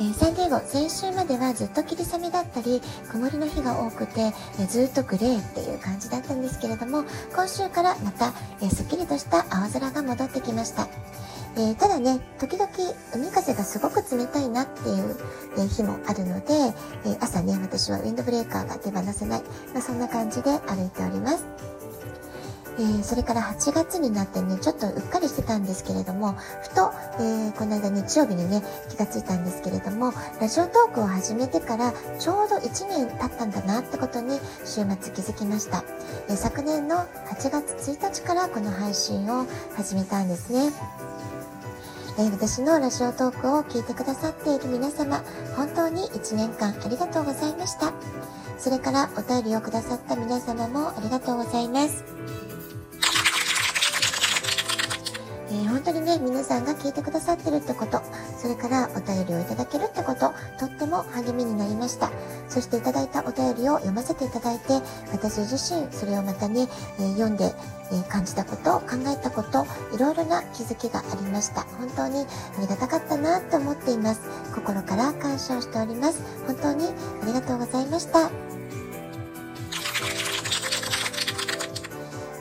えー、サンディエゴ先週まではずっと霧雨だったり曇りの日が多くて、えー、ずっとグレーっていう感じだったんですけれども今週からまた、えー、すっきりとした青空が戻ってきました。え、ただね、時々海風がすごく冷たいなっていう、え、日もあるので、え、朝ね、私はウィンドブレーカーが手放せない、まあ、そんな感じで歩いております。えー、それから8月になってね、ちょっとうっかりしてたんですけれども、ふと、えー、この間日曜日にね、気がついたんですけれども、ラジオトークを始めてからちょうど1年経ったんだなってことに週末気づきました。えー、昨年の8月1日からこの配信を始めたんですね。え、私のラジオトークを聞いてくださっている皆様、本当に1年間ありがとうございました。それからお便りをくださった皆様もありがとうございます。えー、本当にね、皆さんが聞いてくださってるってこと、それからお便りをいただけるってこと、とっても励みになりました。そしていただいたお便りを読ませていただいて、私自身、それをまたね、えー、読んで、えー、感じたこと、考えたこと、いろいろな気づきがありました。本当にありがたかったなと思っています。心から感謝をしております。本当にありがとうございました。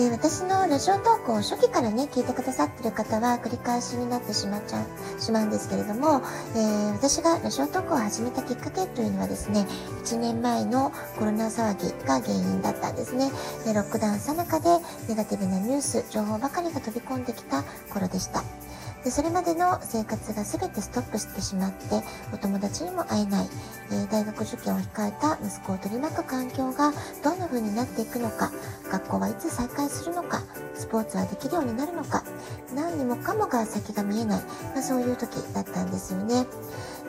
で、私のラジオトークを初期からね、聞いてくださってる方は繰り返しになってしまっちゃう、しまうんですけれども、えー、私がラジオトークを始めたきっかけというのはですね、1年前のコロナ騒ぎが原因だったんですね。でロックダウンさなかでネガティブなニュース、情報ばかりが飛び込んできた頃でした。でそれまでの生活が全てストップしてしまってお友達にも会えない、えー、大学受験を控えた息子を取り巻く環境がどんな風になっていくのか学校はいつ再開するのかスポーツはできるようになるのか何にもかもが先が見えない、まあ、そういう時だったんですよね。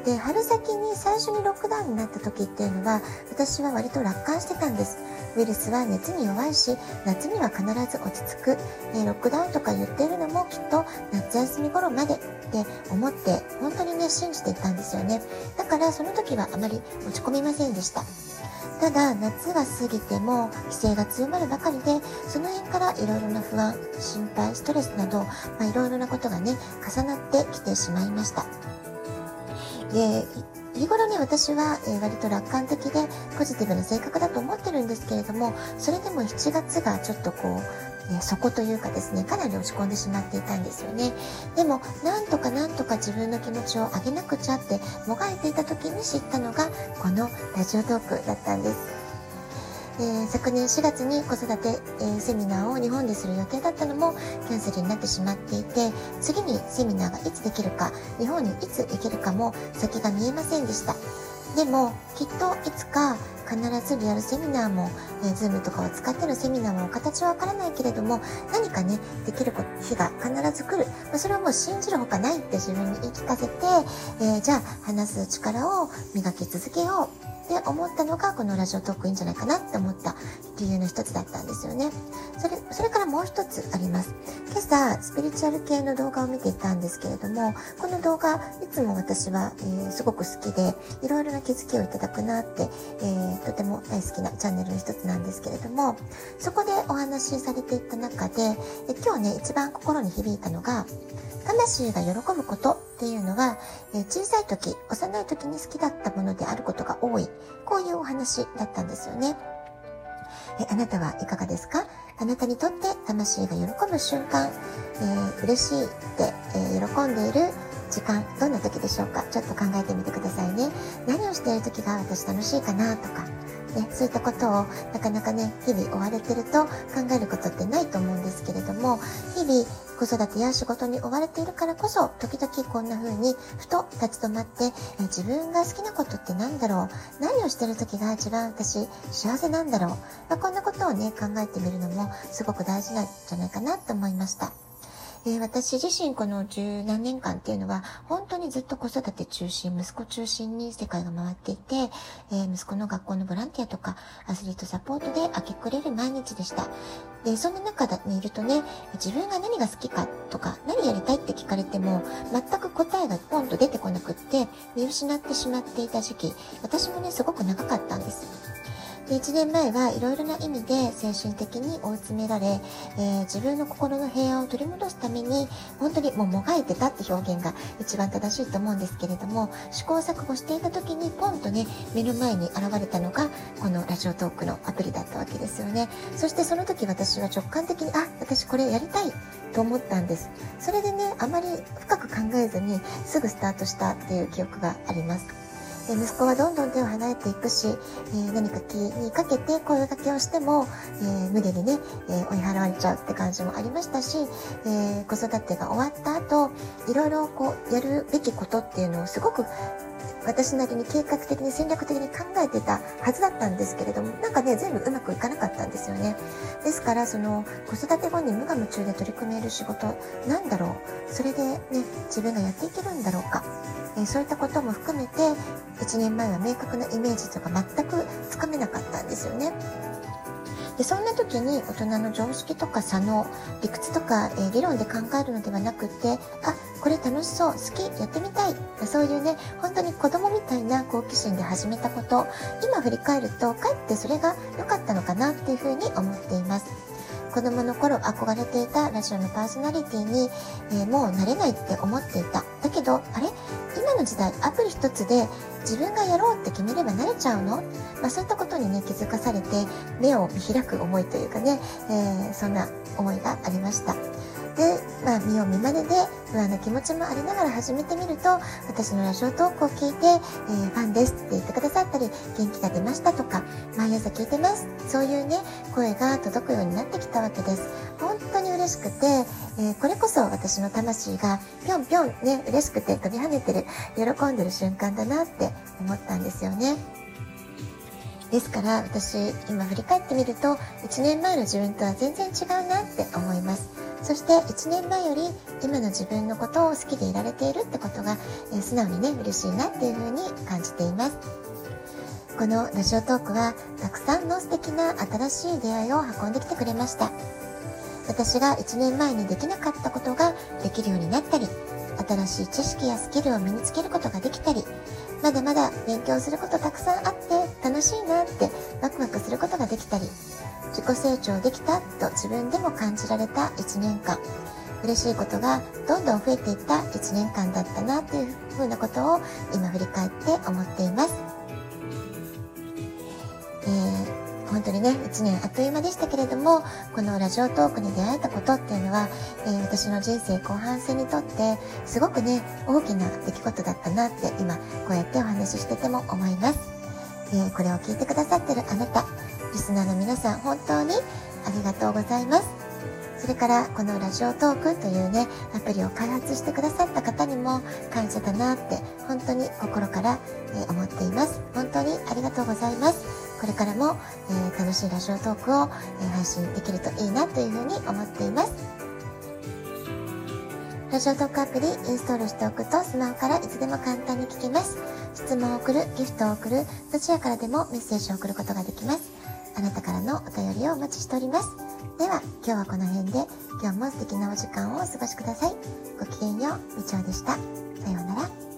で春先に最初にロックダウンになった時っていうのは私は割と楽観してたんです。ウイルスは熱に弱いし夏には必ず落ち着く、えロックダウンとか言ってるのもきっと夏休み頃までって思って本当にね信じていたんですよね。だからその時はあまり落ち込みませんでした。ただ夏が過ぎても規制が強まるばかりでその辺からいろいろな不安心配ストレスなどいろいろなことがね重なってきてしまいました。で日頃ね私は、え、割と楽観的でポジティブな性格だと思ってるんですけれどもそれでも7月がちょっとこうえー、そこというかですね、かなり落ち込んでしまっていたんですよね。でも、なんとかなんとか自分の気持ちを上げなくちゃってもがいていた時に知ったのが、このラジオトークだったんです。えー、昨年4月に子育て、えー、セミナーを日本でする予定だったのもキャンセルになってしまっていて次にセミナーがいつできるか日本にいつ行けるかも先が見えませんでした。でもきっといつか必ずリアルセミナーも、えー、Zoom とかを使ってのセミナーも形はわからないけれども何かねできる日が必ず来る、まあ、それはもう信じるほかないって自分に言い聞かせて、えー、じゃあ話す力を磨き続けようって思ったのがこのラジオトークいいんじゃないかなって思った理由の一つだったんですよね。それ、それからもう一つあります。今朝、スピリチュアル系の動画を見ていたんですけれども、この動画、いつも私は、えー、すごく好きで、いろいろな気づきをいただくなって、えー、とても大好きなチャンネルの一つなんですけれども、そこでお話しされていった中で、え今日ね、一番心に響いたのが、魂が喜ぶことっていうのは、え小さい時、幼い時に好きだったものであることが多い。こういうお話だったんですよね。えあなたはいかがですか？あなたにとって魂が喜ぶ瞬間、えー、嬉しいって、えー、喜んでいる時間、どんな時でしょうか？ちょっと考えてみてくださいね。何をしている時が私楽しいかなとか、ね、そういったことをなかなかね、日々追われてると考えることってないと思うんですけれども、日々子育てや仕事に追われているからこそ、時々こんな風にふと立ち止まって、え自分が好きなことって何だろう？何をしてる時が一番私幸せなんだろう、まあ、こんなことをね、考えてみるのもすごく大事なんじゃないかなと思いました。え、私自身この十何年間っていうのは、本当にずっと子育て中心、息子中心に世界が回っていて、えー、息子の学校のボランティアとか、アスリートサポートで明け暮れる毎日でした。で、そんな中にいるとね、自分が何が好きかとか、何やりたいって聞かれても、全く答えがポンと出てこなくって、見失ってしまっていた時期、私もね、すごく長かったんです。で1年前はいろいろな意味で精神的に追い詰められ、えー、自分の心の平安を取り戻すために本当にもうもがいてたって表現が一番正しいと思うんですけれども試行錯誤していた時にポンとね目の前に現れたのがこのラジオトークのアプリだったわけですよね。そしてその時私は直感的にあ私これやりたいと思ったんです。それでねあまり深く考えずにすぐスタートしたっていう記憶があります。え息子はどんどん手を離れていくし、え何か気にかけて声掛けをしても、え無理にね、え追い払われちゃうって感じもありましたし、え子育てが終わった後、いろいろこう、やるべきことっていうのをすごく私なりに計画的に戦略的に考えてたはずだったんですけれども、なんかね、全部うまくいかなかったんですよね。ですから、その、子育て後に無我夢中で取り組める仕事、なんだろう。それでね、自分がやっていけるんだろうか。えそういったことも含めて、1年前は明確なイメージとか全くつかめなかったんですよね。でそんな時に大人の常識とか差の理屈とか、えー、理論で考えるのではなくてあこれ楽しそう好きやってみたい。そういうね本当に子供みたいな好奇心で始めたこと今振り返るとかえってそれが良かったのかなっていうふうに思っています。子供の頃憧れていたラジオのパーソナリティに、えー、もうなれないって思っていた。だけどあれ？今の時代アプリ一つで自分がやろうって決めれば慣れちゃうの、まあ、そういったことにね気づかされて目を見開く思いというかね、えー、そんな思いがありました。で、まあ、見よう見まねで不安な気持ちもありながら始めてみると、私のラジオトークを聞いて、えー、ファンですって言ってくださったり、元気が出ましたとか、毎朝聞いてます。そういうね、声が届くようになってきたわけです。本当に嬉しくて、えー、これこそ私の魂がぴょんぴょんね、嬉しくて飛び跳ねてる、喜んでる瞬間だなって思ったんですよね。ですから私今振り返ってみると1年前の自分とは全然違うなって思いますそして1年前より今の自分のことを好きでいられているってことが、えー、素直にね嬉しいなっていうふうに感じています。このラジオトークはたくさんの素敵な新しい出会いを運んできてくれました。私が1年前にできなかったことができるようになったり新しい知識やスキルを身につけることができたりまだまだ勉強することたくさんあって楽しいなってワクワクすることができたり自己成長できたと自分でも感じられた1年間嬉しいことがどんどん増えていった1年間だったなっていうふうなことを今振り返って思っています。えー本当にね、1年あっという間でしたけれども、このラジオトークに出会えたことっていうのは、えー、私の人生後半戦にとって、すごくね、大きな出来事だったなって今、こうやってお話ししてても思います。えー、これを聞いてくださってるあなた、リスナーの皆さん、本当にありがとうございます。それからこのラジオトークというね、アプリを開発してくださった方にも感謝だなって本当に心から、え思っています。本当にありがとうございます。これからも、え楽しいラジオトークを、え配信できるといいなというふうに思っています。ラジオトークアプリインストールしておくとスマホからいつでも簡単に聞けます。質問を送る、ギフトを送る、どちらからでもメッセージを送ることができます。あなたからのお便りをお待ちしております。では、今日はこの辺で、今日も素敵なお時間をお過ごしください。ごきげんよう、みちおでした。さようなら。